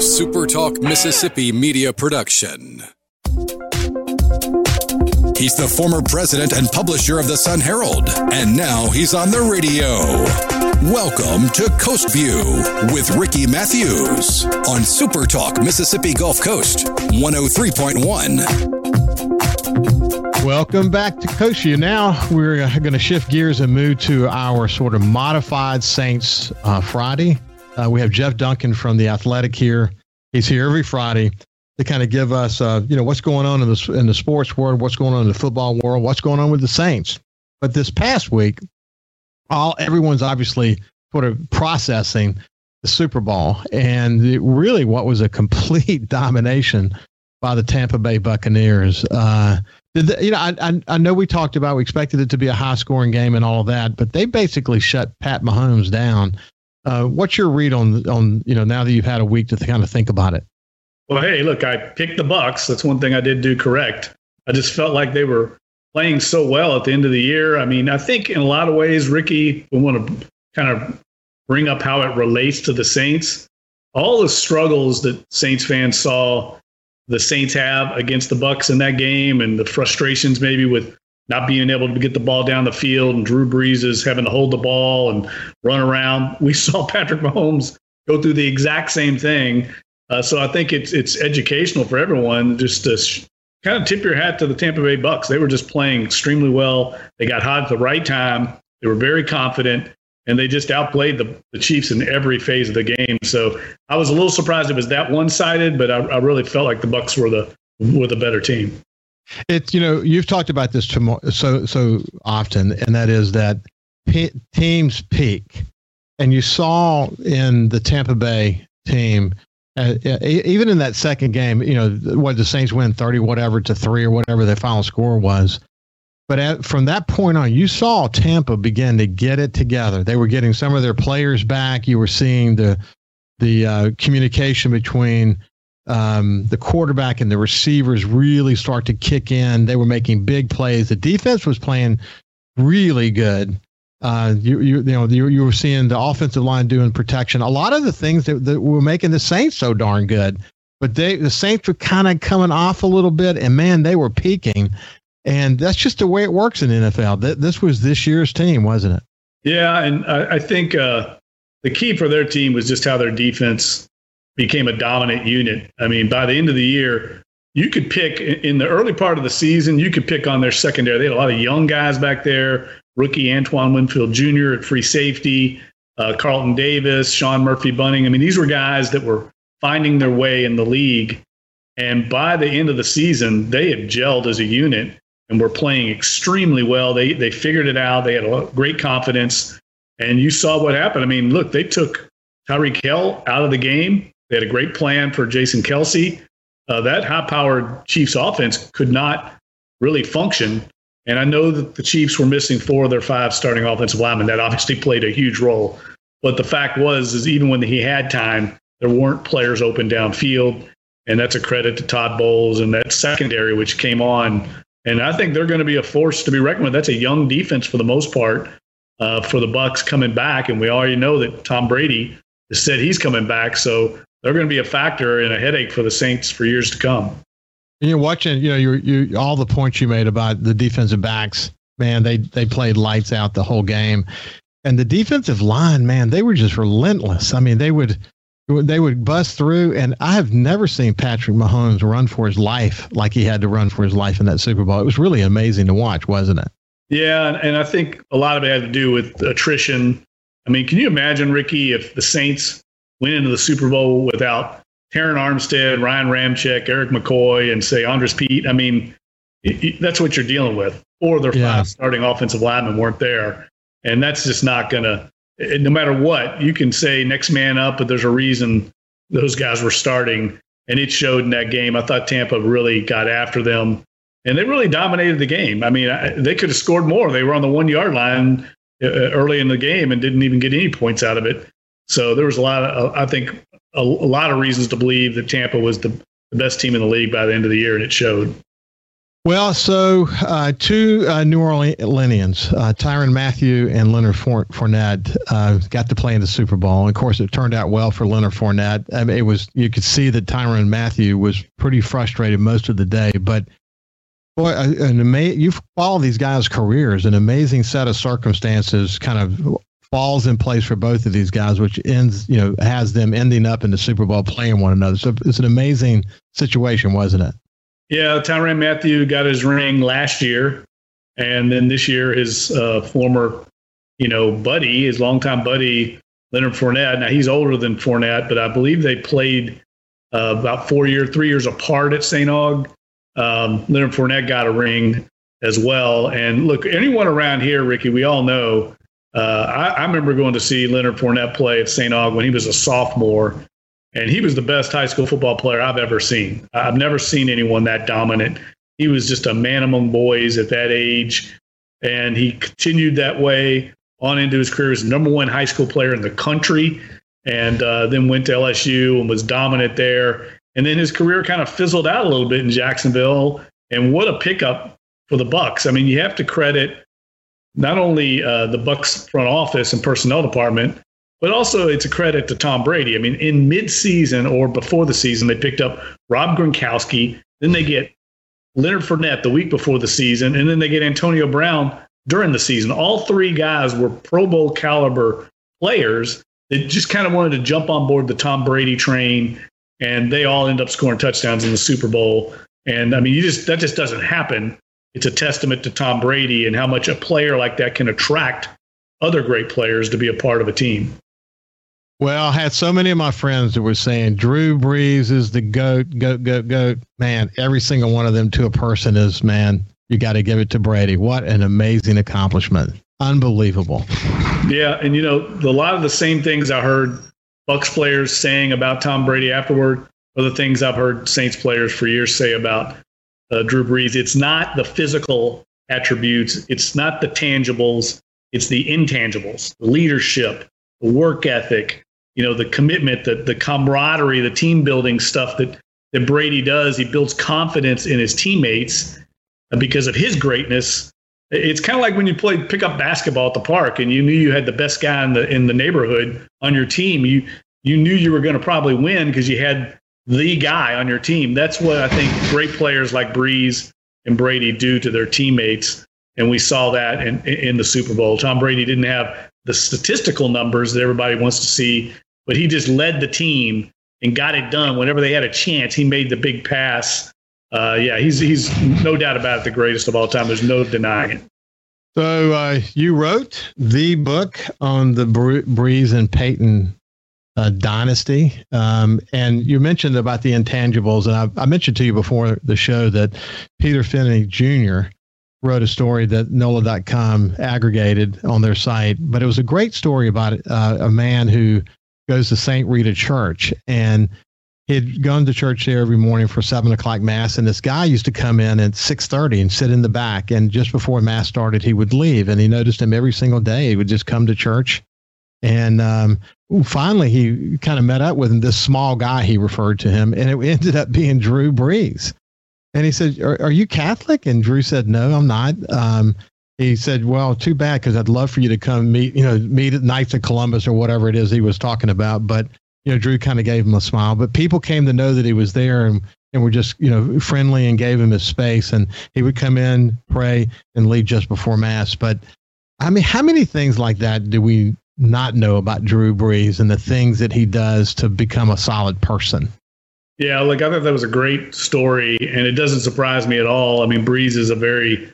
SuperTalk Mississippi media production. He's the former president and publisher of the Sun Herald, and now he's on the radio. Welcome to Coast View with Ricky Matthews on SuperTalk Mississippi Gulf Coast 103.1. Welcome back to Coast View. Now we're going to shift gears and move to our sort of modified Saints uh, Friday. Uh, we have Jeff Duncan from the Athletic here. He's here every Friday to kind of give us, uh, you know, what's going on in the in the sports world, what's going on in the football world, what's going on with the Saints. But this past week, all everyone's obviously sort of processing the Super Bowl, and it really what was a complete domination by the Tampa Bay Buccaneers. Uh, the, you know, I, I, I know we talked about we expected it to be a high scoring game and all of that, but they basically shut Pat Mahomes down uh, what's your read on on you know now that you've had a week to kind of think about it? Well, hey, look, I picked the Bucks. That's one thing I did do correct. I just felt like they were playing so well at the end of the year. I mean, I think in a lot of ways, Ricky, we want to kind of bring up how it relates to the Saints. All the struggles that Saints fans saw the Saints have against the Bucks in that game, and the frustrations maybe with not being able to get the ball down the field and Drew Brees is having to hold the ball and run around. We saw Patrick Mahomes go through the exact same thing. Uh, so I think it's it's educational for everyone just to sh- kind of tip your hat to the Tampa Bay Bucks. They were just playing extremely well. They got hot at the right time. They were very confident, and they just outplayed the, the Chiefs in every phase of the game. So I was a little surprised it was that one sided, but I, I really felt like the Bucks were the were the better team. It's you know you've talked about this so so often, and that is that teams peak, and you saw in the Tampa Bay team. Uh, even in that second game, you know what the Saints win thirty whatever to three or whatever their final score was. But at, from that point on, you saw Tampa begin to get it together. They were getting some of their players back. You were seeing the the uh, communication between um, the quarterback and the receivers really start to kick in. They were making big plays. The defense was playing really good. Uh, you, you, you know, you, you were seeing the offensive line doing protection. A lot of the things that, that were making the Saints so darn good, but they, the Saints were kind of coming off a little bit, and man, they were peaking. And that's just the way it works in NFL. This was this year's team, wasn't it? Yeah, and I, I think uh, the key for their team was just how their defense became a dominant unit. I mean, by the end of the year, you could pick in the early part of the season, you could pick on their secondary. They had a lot of young guys back there. Rookie Antoine Winfield Jr. at free safety, uh, Carlton Davis, Sean Murphy Bunting. I mean, these were guys that were finding their way in the league. And by the end of the season, they had gelled as a unit and were playing extremely well. They they figured it out. They had a great confidence. And you saw what happened. I mean, look, they took Tyreek Hill out of the game. They had a great plan for Jason Kelce. Uh, that high powered Chiefs offense could not really function. And I know that the Chiefs were missing four of their five starting offensive linemen. That obviously played a huge role. But the fact was, is even when he had time, there weren't players open downfield. And that's a credit to Todd Bowles and that secondary, which came on. And I think they're going to be a force to be reckoned with. That's a young defense for the most part uh, for the Bucks coming back. And we already know that Tom Brady has said he's coming back. So they're going to be a factor and a headache for the Saints for years to come. And you're watching, you know, you you all the points you made about the defensive backs. Man, they they played lights out the whole game, and the defensive line, man, they were just relentless. I mean, they would they would bust through, and I have never seen Patrick Mahomes run for his life like he had to run for his life in that Super Bowl. It was really amazing to watch, wasn't it? Yeah, and I think a lot of it had to do with attrition. I mean, can you imagine, Ricky, if the Saints went into the Super Bowl without Terron Armstead, Ryan Ramczyk, Erik McCoy, and say Andrus Peat. I mean, it, it, that's what you're dealing with. Four of their yeah. five starting offensive linemen weren't there, and that's just not going to. No matter what, you can say next man up, but there's a reason those guys were starting, and it showed in that game. I thought Tampa really got after them, and they really dominated the game. I mean, I, they could have scored more. They were on the one yard line uh, early in the game and didn't even get any points out of it. So there was a lot of, I think, a, a lot of reasons to believe that Tampa was the, the best team in the league by the end of the year, and it showed. Well, so uh, two uh, New Orleanians, uh, Tyrann Mathieu and Leonard Fournette, uh, got to play in the Super Bowl. And of course, it turned out well for Leonard Fournette. I mean, it was you could see that Tyrann Mathieu was pretty frustrated most of the day, but boy, an ama- you follow these guys' careers. An amazing set of circumstances kind of falls in place for both of these guys, which ends, you know, has them ending up in the Super Bowl playing one another. So it's an amazing situation, wasn't it? Yeah, Tyrann Mathieu got his ring last year, and then this year his uh, former, you know, buddy, his longtime buddy Leonard Fournette. Now he's older than Fournette, but I believe they played uh, about four years, three years apart at St. Aug. Um, Leonard Fournette got a ring as well. And look, anyone around here, Ricky, we all know. Uh, I, I, remember going to see Leonard Fournette play at St. Aug when he was a sophomore, and he was the best high school football player I've ever seen. I've never seen anyone that dominant. He was just a man among boys at that age, and he continued that way on into his career as number one high school player in the country, and uh, then went to LSU and was dominant there. And then his career kind of fizzled out a little bit in Jacksonville. And what a pickup for the Bucks! I mean, you have to credit not only uh, the Bucks front office and personnel department, but also it's a credit to Tom Brady. I mean, in mid-season or before the season, they picked up Rob Gronkowski. Then they get Leonard Fournette the week before the season, and then they get Antonio Brown during the season. All three guys were Pro Bowl caliber players that just kind of wanted to jump on board the Tom Brady train, and they all end up scoring touchdowns in the Super Bowl. And I mean, you just that just doesn't happen. It's a testament to Tom Brady and how much a player like that can attract other great players to be a part of a team. Well, I had so many of my friends that were saying Drew Brees is the goat, goat, goat, goat. Man, every single one of them to a person is, man, you got to give it to Brady. What an amazing accomplishment. Unbelievable. Yeah. And, you know, a lot of the same things I heard Bucks players saying about Tom Brady afterward are the things I've heard Saints players for years say about uh, Drew Brees. It's not the physical attributes, it's not the tangibles, it's the intangibles, the leadership, the work ethic, you know, the commitment, the the camaraderie, the team building stuff that that Brady does. He builds confidence in his teammates because of his greatness. It's kind of like when you play pick up basketball at the park and you knew you had the best guy in the in the neighborhood on your team. You you knew you were going to probably win because you had the guy on your team. That's what I think great players like Brees and Brady do to their teammates. And we saw that in, in the Super Bowl. Tom Brady didn't have the statistical numbers that everybody wants to see, but he just led the team and got it done. Whenever they had a chance, he made the big pass. Uh, yeah, he's he's no doubt about it, the greatest of all time. There's no denying it. So uh, you wrote the book on the Brees and Payton uh, dynasty, um, and you mentioned about the intangibles, and I, I, mentioned to you before the show that Peter Finney Jr wrote a story that NOLA.com aggregated on their site, but it was a great story about uh, a man who goes to St. Rita Church and he'd gone to church there every morning for seven o'clock mass and this guy used to come in at 6.30 and sit in the back and just before mass started he would leave and he noticed him every single day he would just come to church and um, finally he kind of met up with him this small guy he referred to him and it ended up being drew brees and he said, are, are, you Catholic? And Drew said, No, I'm not. Um, he said, Well, too bad because I'd love for you to come meet, you know, meet at Knights of Columbus or whatever it is he was talking about. But, you know, Drew kind of gave him a smile. But people came to know that he was there and, and were just, you know, friendly and gave him his space. And he would come in, pray, and leave just before Mass. But I mean, how many things like that do we not know about Drew Brees and the things that he does to become a solid person? Yeah, like I thought that was a great story, and it doesn't surprise me at all. I mean, Brees is a very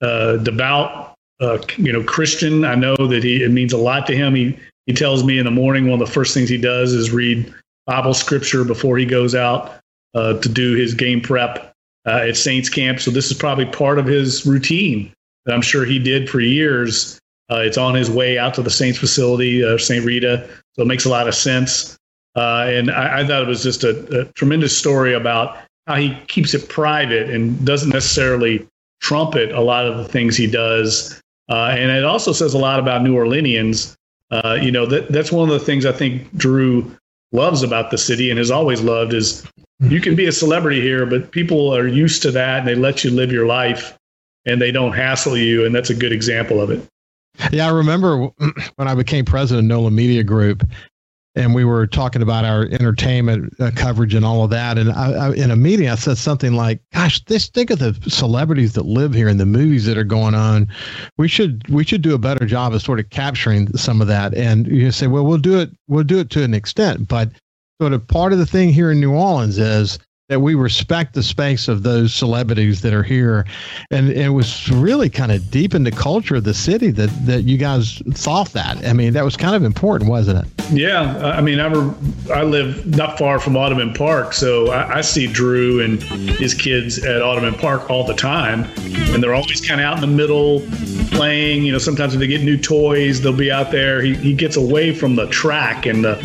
uh, devout, uh, you know, Christian. I know that he it means a lot to him. He he tells me in the morning one of the first things he does is read Bible scripture before he goes out uh, to do his game prep uh, at Saints camp. So this is probably part of his routine that I'm sure he did for years. Uh, it's on his way out to the Saints facility, uh, St. Rita, so it makes a lot of sense. Uh, and I, I, thought it was just a, a, tremendous story about how he keeps it private and doesn't necessarily trumpet a lot of the things he does. Uh, and it also says a lot about New Orleanians. Uh, you know, that, that's one of the things I think Drew loves about the city and has always loved is you can be a celebrity here, but people are used to that and they let you live your life and they don't hassle you. And that's a good example of it. Yeah, I remember when I became president of NOLA Media Group, and we were talking about our entertainment uh, coverage and all of that. And I, I, in a meeting, I said something like, "Gosh, this think of the celebrities that live here and the movies that are going on. We should we should do a better job of sort of capturing some of that." And you say, "Well, we'll do it. We'll do it to an extent, but." Sort of part of the thing here in New Orleans is that we respect the space of those celebrities that are here. And it was really kind of deep in the culture of the city that, that you guys thought that. I mean, that was kind of important, wasn't it? Yeah. I mean, I, re- I live not far from Audubon Park, so I, I see Drew and his kids at Audubon Park all the time. And they're always kind of out in the middle playing. You know, sometimes when they get new toys, they'll be out there. He, he gets away from the track and the,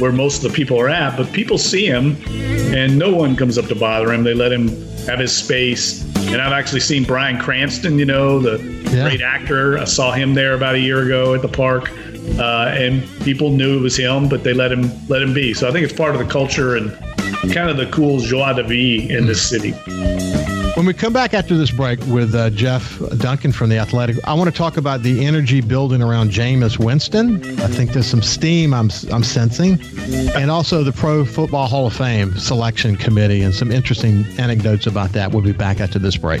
where most of the people are at, but people see him and no one comes up to bother him. They let him have his space. And I've actually seen Bryan Cranston, you know, the yeah. great actor. I saw him there about a year ago at the park. Uh, and people knew it was him, but they let him let him be. So I think it's part of the culture and kind of the cool joie de vivre in this city. When we come back after this break with uh, Jeff Duncan from The Athletic, I want to talk about the energy building around Jameis Winston. I think there's some steam I'm, I'm sensing. And also the Pro Football Hall of Fame selection committee and some interesting anecdotes about that. We'll be back after this break.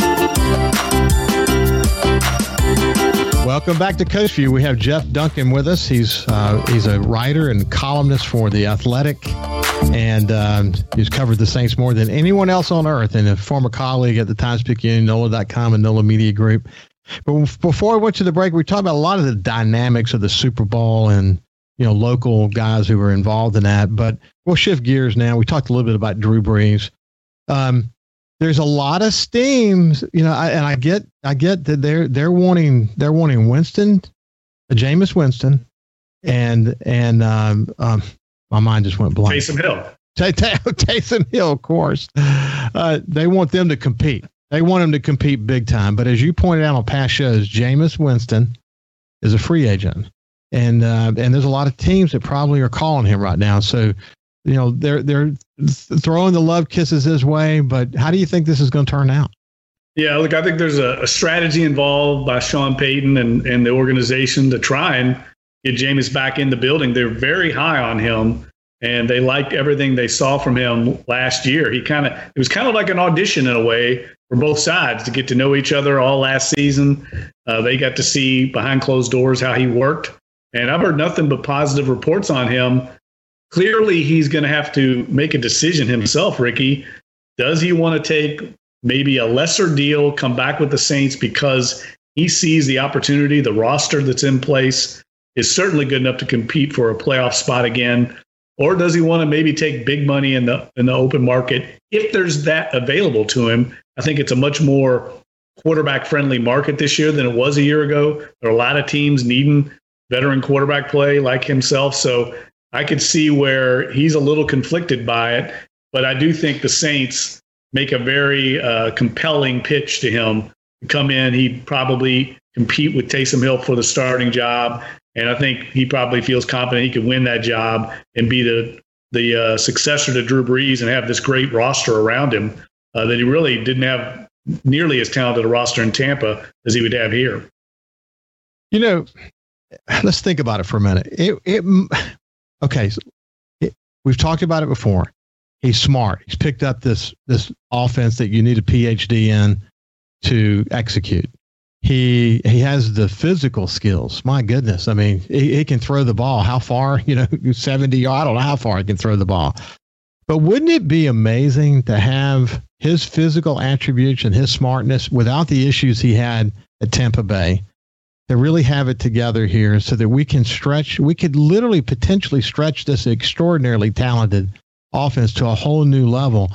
Welcome back to Coast View. We have Jeff Duncan with us. He's uh, he's a writer and columnist for the Athletic, and um, he's covered the Saints more than anyone else on earth. And a former colleague at the Times Picayune, NOLA.com, and NOLA Media Group. But before we went to the break, we talked about a lot of the dynamics of the Super Bowl and you know local guys who were involved in that. But we'll shift gears now. We talked a little bit about Drew Brees. Um, there's a lot of steam, you know, I, and I get, I get that they're they're wanting they're wanting Winston, Jameis Winston, and and um, um, my mind just went blank. Taysom Hill. Tay- Tay- Taysom Hill, of course. Uh, they want them to compete. They want them to compete big time. But as you pointed out on past shows, Jameis Winston is a free agent, and uh, and there's a lot of teams that probably are calling him right now. So you know they're they're throwing the love kisses his way but how do you think this is going to turn out? Yeah look i think there's a, a, strategy involved by sean payton and, and the organization to try and get Jameis back in the building. They're very high on him and they liked everything they saw from him last year. He kind of it was kind of like an audition in a way for both sides to get to know each other all last season. Uh, they got to see behind closed doors how he worked and i've heard nothing but positive reports on him clearly he's going to have to make a decision himself, Ricky. Does he want to take maybe a lesser deal, come back with the Saints because he sees the opportunity, the roster that's in place is certainly good enough to compete for a playoff spot again? Or does he want to maybe take big money in the in the open market if there's that available to him? I think it's a much more quarterback friendly market this year than it was a year ago. There are a lot of teams needing veteran quarterback play like himself. So I could see where he's a little conflicted by it, but I do think the Saints make a very uh, compelling pitch to him. Come in, he'd probably compete with Taysom Hill for the starting job, and I think he probably feels confident he could win that job and be the the uh, successor to Drew Brees and have this great roster around him uh, that he really didn't have nearly as talented a roster in Tampa as he would have here. You know, let's think about it for a minute. It, it okay, so it, we've talked about it before. He's smart. He's picked up this this offense that you need a PhD in to execute. He he has the physical skills. My goodness, I mean, he, he can throw the ball. How far? You know, seventy. I don't know how far he can throw the ball. But wouldn't it be amazing to have his physical attributes and his smartness without the issues he had at Tampa Bay? To really have it together here so that we can stretch, we could literally potentially stretch this extraordinarily talented offense to a whole new level.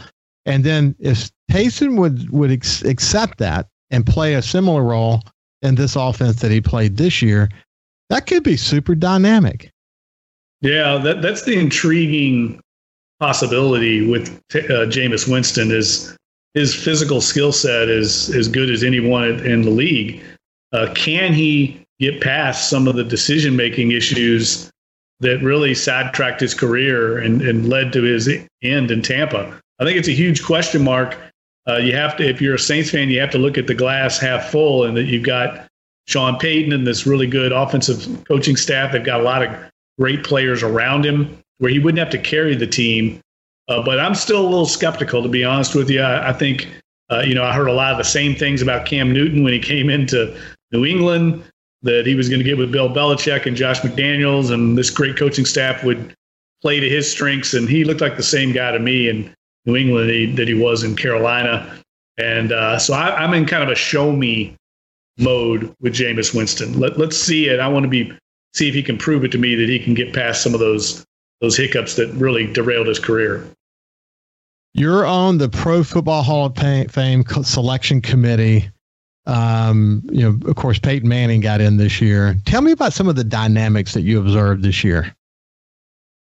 And then if Taysom would, would ex- accept that and play a similar role in this offense that he played this year, that could be super dynamic. Yeah, that, that's the intriguing possibility with uh, Jameis Winston is his physical skill set is as good as anyone in the league. Uh, can he get past some of the decision making issues that really sidetracked his career and, and led to his end in Tampa? I think it's a huge question mark. Uh, you have to, if you're a Saints fan, you have to look at the glass half full, and that you've got Sean Payton and this really good offensive coaching staff. They've got a lot of great players around him where he wouldn't have to carry the team. Uh, but I'm still a little skeptical, to be honest with you. I, I think, uh, you know, I heard a lot of the same things about Cam Newton when he came into New England that he was going to get with Bill Belichick and Josh McDaniels, and this great coaching staff would play to his strengths. And he looked like the same guy to me in New England that he, that he was in Carolina. And uh, so I, I'm in kind of a show me mode with Jameis Winston. Let, let's see it. I want to be see if he can prove it to me that he can get past some of those those hiccups that really derailed his career. You're on the Pro Football Hall of Fame selection committee. Um, you know, of course, Peyton Manning got in this year. Tell me about some of the dynamics that you observed this year.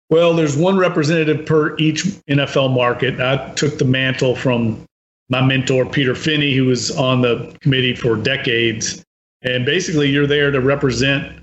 Well, there's one representative per each NFL market. I took the mantle from my mentor, Peter Finney, who was on the committee for decades. And basically, you're there to represent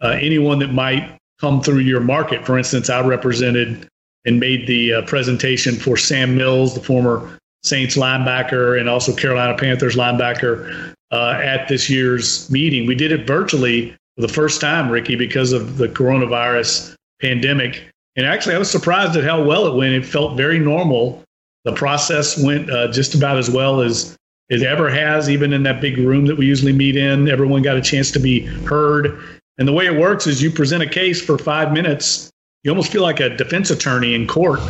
uh, anyone that might come through your market. For instance, I represented and made the uh, presentation for Sam Mills, the former Saints linebacker and also Carolina Panthers linebacker, uh, at this year's meeting. We did it virtually for the first time, Ricky, because of the coronavirus pandemic. And actually, I was surprised at how well it went. It felt very normal. The process went uh, just about as well as it ever has, even in that big room that we usually meet in. Everyone got a chance to be heard. And the way it works is you present a case for five minutes. You almost feel like a defense attorney in court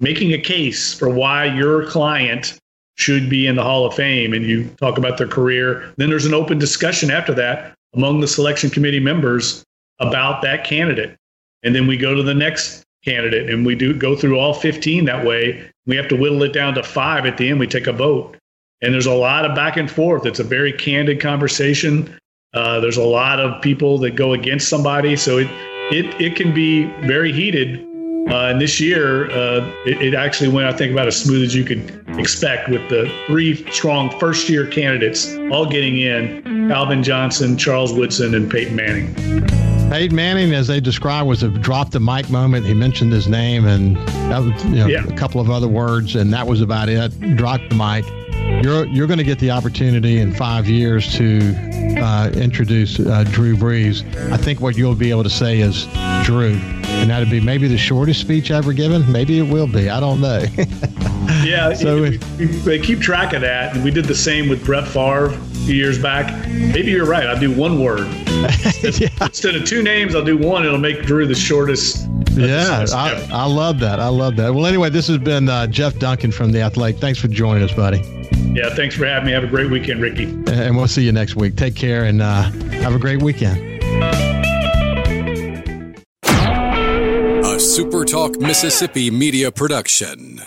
making a case for why your client should be in the Hall of Fame. And you talk about their career. Then there's an open discussion after that among the selection committee members about that candidate. And then we go to the next candidate and we do go through all 15 that way. We have to whittle it down to five at the end. We take a vote. And there's a lot of back and forth. It's a very candid conversation. Uh, there's a lot of people that go against somebody, so it it it can be very heated. Uh, and this year, uh, it, it, actually went, I think, about as smooth as you could expect with the three strong first year candidates all getting in Calvin Johnson, Charles Woodson, and Peyton Manning. Peyton Manning, as they described, was a drop the mic moment. He mentioned his name and was, you know, yeah. a couple of other words, and that was about it. Dropped the mic you're you're going to get the opportunity in five years to uh, introduce uh, Drew Brees. I think what you'll be able to say is Drew, and that'd be maybe the shortest speech ever given. Maybe it will be. I don't know. yeah, so we, we, keep track of that, and we did the same with Brett Favre a few years back. Maybe you're right. I'll do one word instead, yeah. instead of two names. I'll do one. It'll make Drew the shortest yeah, I, I, love that. I love that. Well, anyway, this has been uh, Jeff Duncan from The Athletic. Thanks for joining us, buddy. Yeah, thanks for having me. Have a great weekend, Ricky. And we'll see you next week. Take care and uh, have a great weekend. A SuperTalk Mississippi media production.